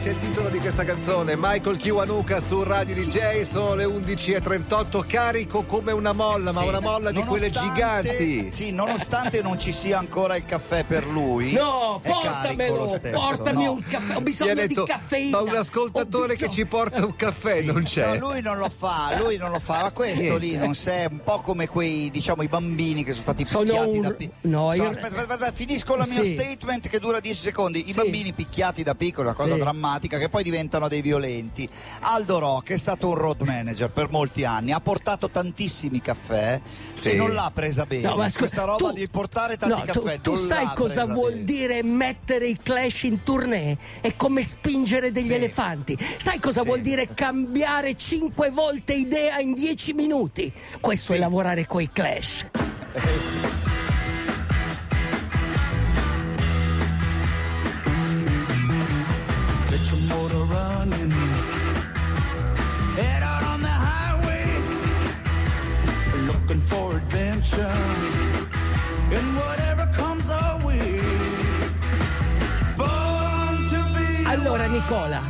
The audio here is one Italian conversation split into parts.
Night è il titolo di questa canzone. Michael Kiwanuka su Radio DJ, sono le 11.38, carico come una molla, ma Sì, una molla di quelle giganti. Sì, nonostante non ci sia ancora il caffè per lui. No, è carico lo portamelo, stesso, portami no. un caffè, ho bisogno detto, di caffeina. ma un ascoltatore che ci porta un caffè Sì, non c'è. No, lui non lo fa, lui non lo fa, ma questo Niente. lì non sei un po' come quei, diciamo, i bambini che sono stati picchiati un- da pi- no, So, io- aspetta, aspetta, aspetta, finisco la mia Sì. statement che dura 10 secondi. I bambini picchiati da piccoli, una cosa Sì. Drammatica, che poi diventano dei violenti. Aldo Rock è stato un road manager per molti anni, ha portato tantissimi caffè Sì. e non l'ha presa bene. No, ma scusa, Questa roba tu- di portare tanti no, tu- caffè Tu, non sai cosa vuol bene. dire mettere i Clash in tournée? È come spingere degli Sì. elefanti. Sai cosa Sì. vuol dire cambiare cinque volte idea in dieci minuti? Questo è lavorare coi Clash. Nicola,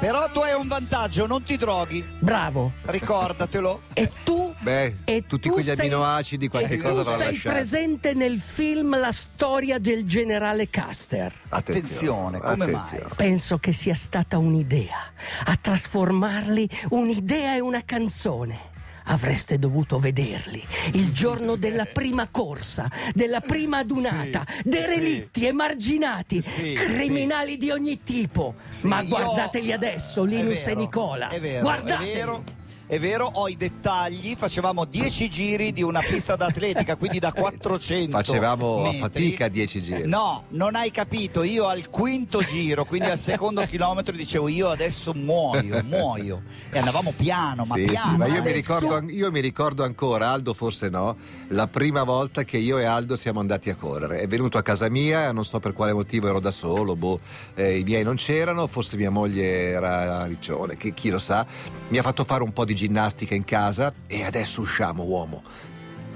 Però tu hai un vantaggio, non ti droghi, bravo. ricordatelo. E tu? Beh, e tutti tu quegli sei- aminoacidi, qualche e cosa tu sei lasciato. presente nel film La storia del generale Custer. Attenzione, come mai? Penso che sia stata un'idea a trasformarli un'idea e una canzone. Avreste dovuto vederli il giorno della prima corsa, della prima adunata, Sì, derelitti, sì. emarginati, Sì, criminali di ogni tipo. Ma io- guardateli adesso, È Linus e vero, Nicola. È vero, Guardateli. è vero. È vero, ho i dettagli, facevamo 10 giri di una pista d'atletica, quindi da 400 Facevamo a metri. fatica 10 giri. No, non hai capito, io al quinto giro, quindi al secondo chilometro dicevo io adesso muoio, muoio. E andavamo piano, ma Sì, piano. sì, ma io mi, Adesso- ricordo, an- io mi ricordo ancora, Aldo forse no, la prima volta che io e Aldo siamo andati a correre. È venuto a casa mia, non so per quale motivo ero da solo, boh, eh, i miei non c'erano, forse mia moglie era a Riccione, che, chi lo sa. Mi ha fatto fare un po' di ginnastica in casa e adesso usciamo, uomo.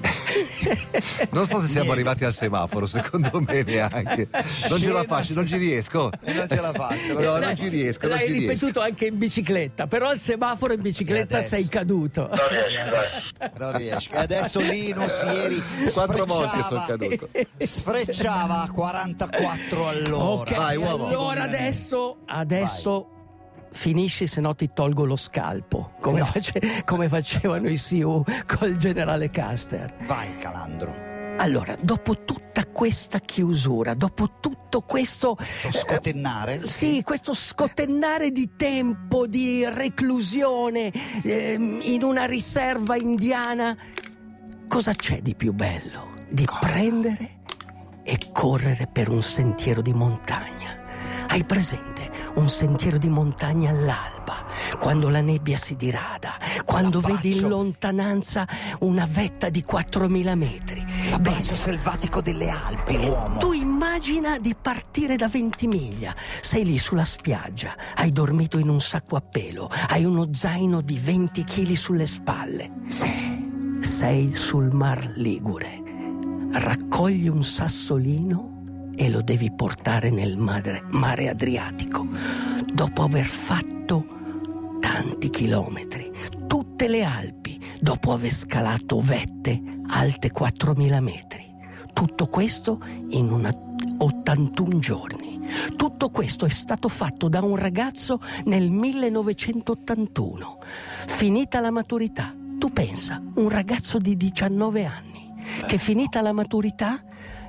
non so se siamo Niente. arrivati al semaforo, secondo me neanche. Non ce la faccio, non ci riesco. Non ce la faccio, non No, non ci riesco, non L'hai ci riesco. ripetuto anche in bicicletta, però al semaforo in bicicletta sei caduto. Non riesco. E adesso Linus ieri Quattro volte sfrecciava- sono caduto. Sfrecciava a 44 all'ora. Ok, Vai, uomo. allora adesso, adesso finisci, se no ti tolgo lo scalpo, come, No. face- come facevano i SIU col generale Custer. Vai, Calandro. Allora, dopo tutta questa chiusura, dopo tutto questo... Lo scotennare? eh, sì, questo scotennare di tempo, di reclusione ehm, in una riserva indiana, cosa c'è di più bello? Di prendere e correre per un sentiero di montagna. Hai presente un sentiero di montagna all'alba, quando la nebbia si dirada, quando vedi in lontananza una vetta di 4.000 metri. L'abbraccio selvatico delle Alpi, uomo. Tu immagina di partire da Ventimiglia, sei lì sulla spiaggia, hai dormito in un sacco a pelo, hai uno zaino di 20 kg sulle spalle. Sei sul Mar Ligure, raccogli un sassolino e lo devi portare nel mare, mare Adriatico, dopo aver fatto tanti chilometri, tutte le Alpi, dopo aver scalato vette alte 4.000 metri. Tutto questo in una 81 giorni. Tutto questo è stato fatto da un ragazzo nel 1981. Finita la maturità, tu pensa, un ragazzo di 19 anni che finita la maturità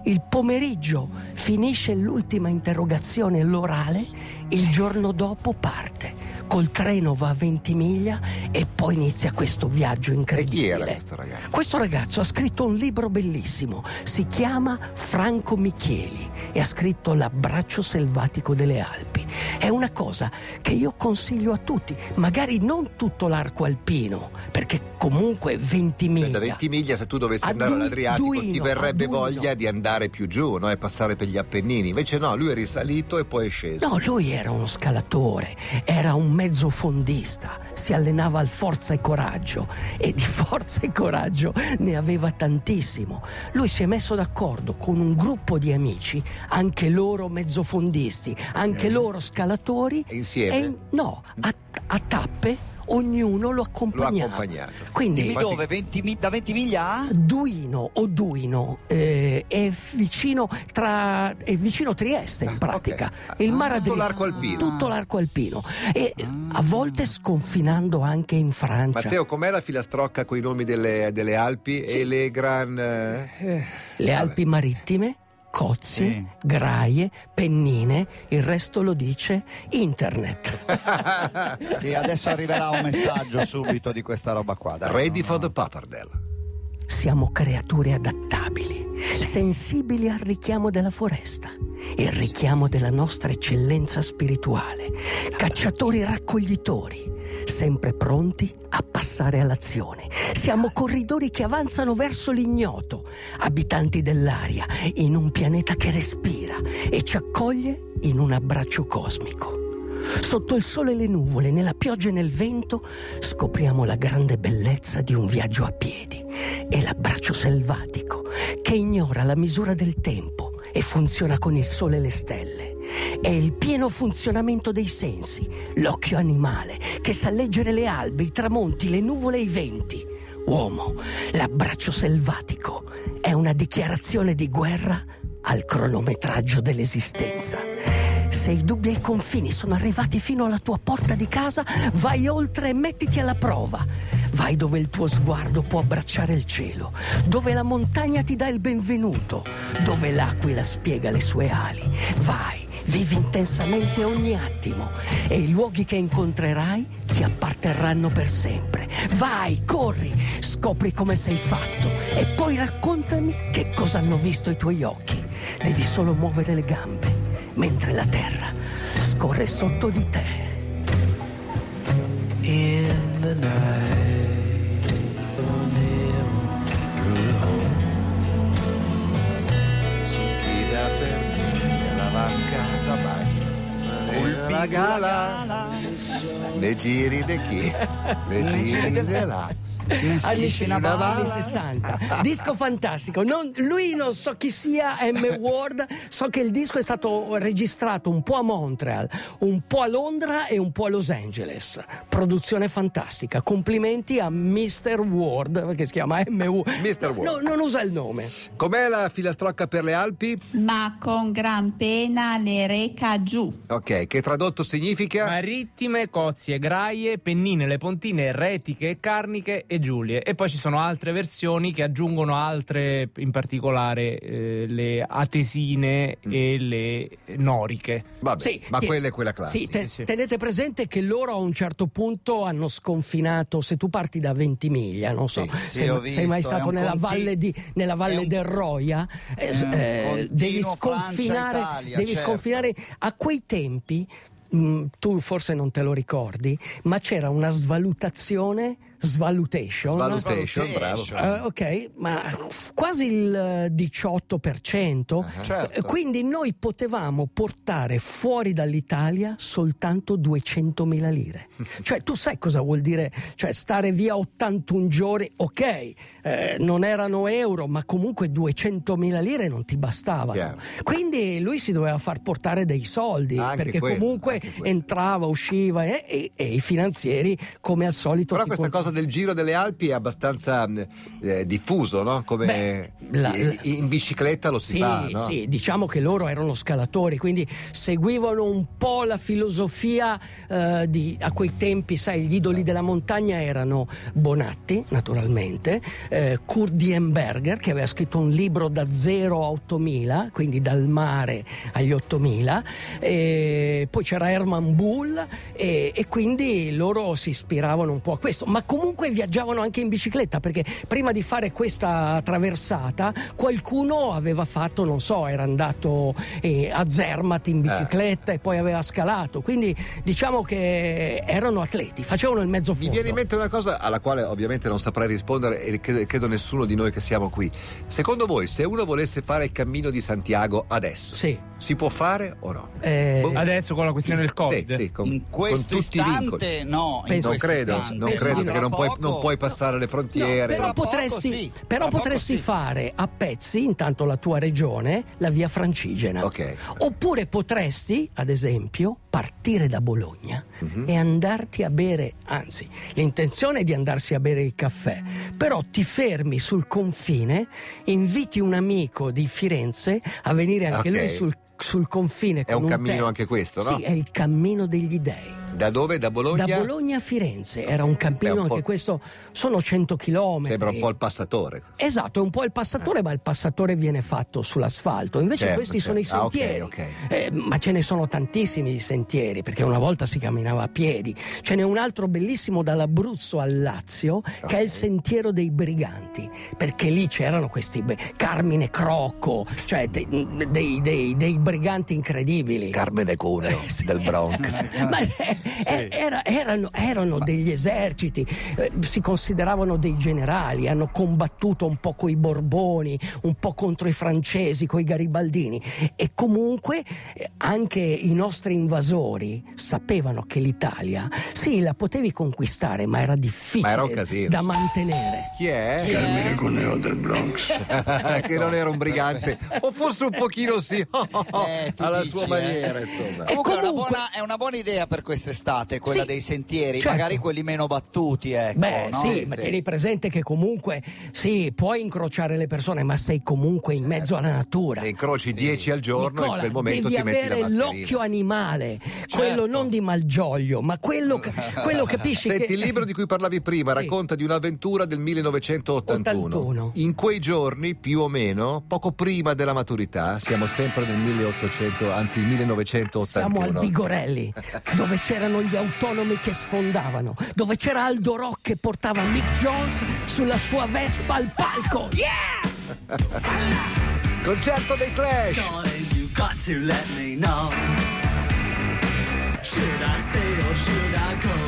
il pomeriggio finisce l'ultima interrogazione, l'orale, il giorno dopo parte. Col treno va a Ventimiglia e poi inizia questo viaggio incredibile. questo ragazzo? Questo ragazzo ha scritto un libro bellissimo, si chiama Franco Michieli e ha scritto L'abbraccio selvatico delle Alpi. È una cosa che io consiglio a tutti, magari non tutto l'arco alpino, perché comunque Ventimiglia. Da 20 miglia, se tu dovessi andare Dui- all'Adriatico, ti Duino, verrebbe Duino. voglia di andare più giù no? e passare per gli Appennini. Invece, no, lui è risalito e poi è sceso. No, lui era uno scalatore, era un mezzo fondista, si allenava al forza e coraggio e di forza e coraggio ne aveva tantissimo. Lui si è messo d'accordo con un gruppo di amici, anche loro mezzofondisti, anche loro scalatori Insieme? e no, a, a tappe ognuno lo Lo accompagnava. accompagnato. Quindi Dimmi dove? 20 mi- da 20 miglia a? Duino o Duino eh, è vicino tra è vicino Trieste in pratica ok. il mare Tutto Adriatico l'arco alpino. tutto l'arco alpino e a volte sconfinando anche in Francia Matteo, com'è la filastrocca con i nomi delle, delle Alpi e le gran... eh, le Alpi marittime Cozie, Sì. Graie, Pennine, il resto lo dice internet. Sì, adesso arriverà un messaggio subito di questa roba qua. dai. Ready for the Pappardelle. Siamo creature adattabili, sensibili al richiamo della foresta, il richiamo della nostra eccellenza spirituale, cacciatori raccoglitori, sempre pronti a passare all'azione. Siamo corridori che avanzano verso l'ignoto, abitanti dell'aria, in un pianeta che respira e ci accoglie in un abbraccio cosmico. Sotto il sole e le nuvole, nella pioggia e nel vento, scopriamo la grande bellezza di un viaggio a piedi e l'abbraccio selvatico che ignora la misura del tempo e funziona con il sole e le stelle. È il pieno funzionamento dei sensi, l'occhio animale che sa leggere le albe, i tramonti, le nuvole e i venti. Uomo, l'abbraccio selvatico è una dichiarazione di guerra al cronometraggio dell'esistenza. Se i dubbi e i confini sono arrivati fino alla tua porta di casa, vai oltre e mettiti alla prova. Vai dove il tuo sguardo può abbracciare il cielo, dove la montagna ti dà il benvenuto, dove l'aquila spiega le sue ali. Vai, vivi intensamente ogni attimo e i luoghi che incontrerai ti apparterranno per sempre. Vai, corri, scopri come sei fatto e poi raccontami che cosa hanno visto i tuoi occhi. Devi solo muovere le gambe mentre la terra scorre sotto di te. In the night, La gala, le giri di chi? Le giri di là. Anni schisci una 60, balla. anni 60. Disco fantastico. Non- lui non so chi sia, M. Ward. So che il disco è stato registrato un po' a Montreal, un po' a Londra e un po' a Los Angeles. Produzione fantastica. Complimenti a Mr. Ward, perché si chiama M. Ward. Mr. Ward. No, non usa il nome. Com'è la filastrocca per le Alpi? ma con gran pena le reca giù. Ok, che tradotto significa? Marittime, cozie, graie, pennine, le pontine, retiche, carniche e giulie. E poi ci sono altre versioni che aggiungono altre, in particolare eh, le atesine e le noriche. Vabbè, Sì, ma che- quella è quella Sì, classica. te- sì. tenete presente che loro a un certo punto hanno sconfinato. Se tu parti da Ventimiglia, non so, Sì, sì, sei, ho sei mai visto, stato nella conti- valle, di- nella valle un- del Roia, eh, un eh, devi sconfinare, Francia-Italia, devi certo. sconfinare a quei tempi. mh, tu forse non te lo ricordi, ma c'era una svalutazione, svalutation, Valutation, bravo. eh, ok, ma f- quasi il eh, 18%. Certo. Eh, Quindi noi potevamo portare fuori dall'Italia soltanto 200.000 lire. cioè, tu sai cosa vuol dire? Cioè, stare via 81 giorni, ok, eh, non erano euro, ma comunque 200.000 lire non ti bastavano. Chiaro. Quindi lui si doveva far portare dei soldi, Anche perché quello, comunque entrava, usciva e, e- e i finanzieri, come al solito. Però questa con- cosa del giro delle Alpi è abbastanza mh, eh, diffuso, no? Come Beh, la- in- in bicicletta lo si Sì, fa, no? sì, diciamo che loro erano scalatori, quindi seguivano un po' la filosofia eh, di, a quei tempi, sai, gli idoli della montagna erano Bonatti, naturalmente, eh, Kurt Dienberger, che aveva scritto un libro da 0 a 8000, quindi dal mare agli 8000, e poi c'era Herman Bull e, e quindi loro si ispiravano un po' a questo, ma comunque viaggiavano anche in bicicletta perché prima di fare questa traversata qualcuno aveva fatto, non so, era andato eh, a Zermatt in bicicletta e poi aveva scalato, quindi diciamo che erano atleti, facevano il mezzo Mi fondo. viene in mente una cosa alla quale ovviamente non saprei rispondere e credo, credo nessuno di noi che siamo qui. Secondo voi, se uno volesse fare il cammino di Santiago adesso, Sì. si può fare o no? Eh, Boh. Adesso con la questione del Covid. Sì, sì, con, In con questo tutti i vincoli. istante no, in Penso- Non credo, istante non credo di perché no. non puoi, poco- non puoi passare le No, frontiere. però Tra poco potresti, sì, però tra poco potresti sì. fare a pezzi, intanto la tua regione, la via francigena. Ok. Oppure potresti, ad esempio, partire da Bologna Mhm. e andarti a bere, anzi, l'intenzione è di andarsi a bere il caffè, però ti fermi sul confine, inviti un amico di Firenze a venire anche Ok. lui sul, sul confine. È con un cammino tè. anche questo, no? Sì, è il cammino degli dei. Da dove? Da Bologna? Da Bologna a Firenze era un cammino, È un anche questo sono 100 chilometri. Sembra un po' il passatore. Esatto, è un po' il passatore, ma il passatore viene fatto sull'asfalto. Invece Certo, questi sono i certo. Ah, ok, sentieri. ok. Eh, ma ce ne sono tantissimi di sentieri, perché una volta si camminava a piedi. Ce n'è un altro bellissimo dall'Abruzzo al Lazio, che è il sentiero dei briganti, perché lì c'erano questi Carmine Crocco, cioè de- dei, dei- dei briganti incredibili. Carmine Cuneo del Bronx. Ma eh, era- erano, erano degli eserciti, eh, si consideravano dei generali, hanno combattuto un po' coi Borboni, un po' contro i francesi, coi garibaldini e comunque eh, anche i nostri invasori sapevano che l'Italia, sì, la potevi conquistare, ma era difficile Ma era da mantenere. Chi è? Carmine Cuneo del Bronx. che non era un brigante. O forse un pochino sì. Eh, Alla dici, sua eh. maniera, insomma. Comunque, È, una buona, è una buona idea per quest'estate quella Sì, dei sentieri, certo. magari quelli meno battuti, ecco. Beh, no? sì, ma Sì. tieni presente che comunque sì, puoi incrociare le persone, ma sei comunque in mezzo alla natura. Ne incroci 10 al giorno e in Nicola, quel momento devi ti metti la avere mascherina. l'occhio animale, quello Certo. non di Malgioglio, ma quello, che- quello capisci Senti, che... il libro di cui parlavi prima Sì. racconta di un'avventura del 1981. 81. In quei giorni, più o meno, poco prima della maturità, siamo sempre nel 1800, anzi 1981. Siamo al Vigorelli, dove c'erano gli autonomi che sfondavano, dove c'era Aldo Rock che portava Mick Jones sulla sua Vespa al palco. Yeah! Concerto dei Clash! Darling,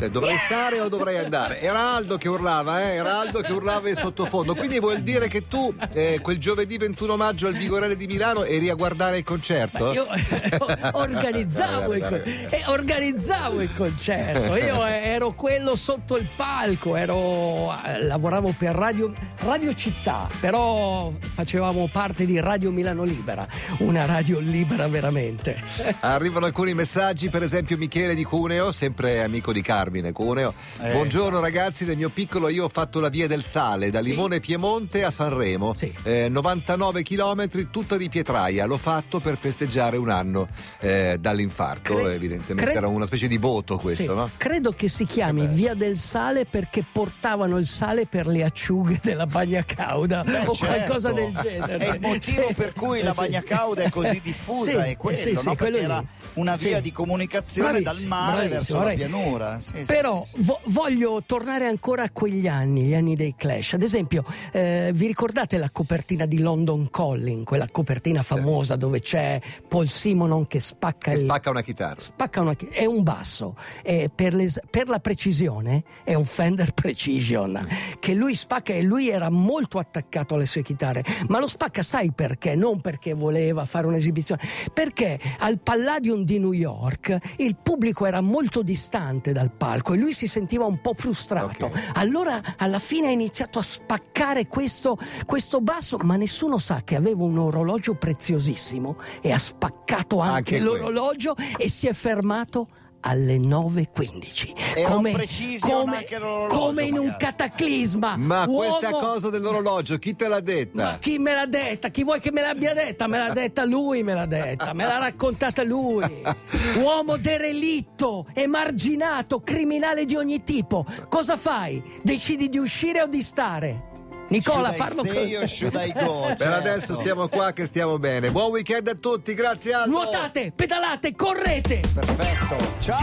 Eh, Dovrei stare o dovrei andare? Era Aldo che urlava, eh? Era Aldo che urlava in sottofondo. Quindi vuol dire che tu, eh, quel giovedì 21 maggio al Vigorelli di Milano, eri a guardare il concerto? Io organizzavo, il, eh, organizzavo il concerto, io eh, ero quello sotto il palco, ero, eh, lavoravo per Radio, Radio Città, però facevamo parte di Radio Milano Libera, una radio libera veramente. Arrivano alcuni messaggi, per esempio Michele di Cuneo, sempre amico di Carmine Cuneo. Eh, Buongiorno ragazzi, nel mio piccolo io ho fatto la via del sale da Sì. Limone Piemonte a Sanremo, Sì. Eh, 99 km, tutta di pietraia. L'ho fatto per festeggiare un anno eh, dall'infarto, Cre- evidentemente cre- era una specie di voto questo, Sì, no? Credo che si chiami Via del Sale perché portavano il sale per le acciughe della bagna cauda o Certo. qualcosa del genere. È il motivo Sì. per cui la Eh, sì. bagna cauda è così diffusa, Sì, è quello, sì, sì, no? Perché era una via Sì. di comunicazione dal Bravissimo, mare bravissimo, verso bravissimo. pianura. Sì, Però sì, sì. vo- voglio tornare ancora a quegli anni, gli anni dei Clash. Ad esempio, eh, vi ricordate la copertina di London Calling, quella copertina famosa dove c'è Paul Simonon che spacca Che il spacca una chitarra. spacca una chi- è un basso e per, l'es- per la precisione è un Fender Precision che lui spacca e lui era molto attaccato alle sue chitarre ma lo spacca sai perché non perché voleva fare un'esibizione perché al Palladium di New York il pubblico era molto distante dal palco e lui si sentiva un po' frustrato Ok. allora alla fine ha iniziato a spaccare questo, questo basso ma nessuno sa che aveva un orologio preziosissimo e ha spaccato anche, Anche l'orologio e si è fermato alle 9.15 Era precision anche l'orologio, come in un cataclisma Ma Uomo- questa cosa dell'orologio, chi te l'ha detta? ma chi me l'ha detta? Chi vuoi che me l'abbia detta? Me l'ha detta lui, me l'ha detta, me l'ha raccontata lui. Uomo derelitto, emarginato, criminale di ogni tipo. Cosa fai? Decidi di uscire o di stare? Nicola, parlo con or should I go? Per Certo. adesso stiamo qua che stiamo bene. Buon weekend a tutti, grazie Aldo. Nuotate, pedalate, correte. Perfetto. Ciao.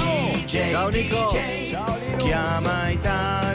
Ciao Nico. Ciao Lino. Chiama Italia.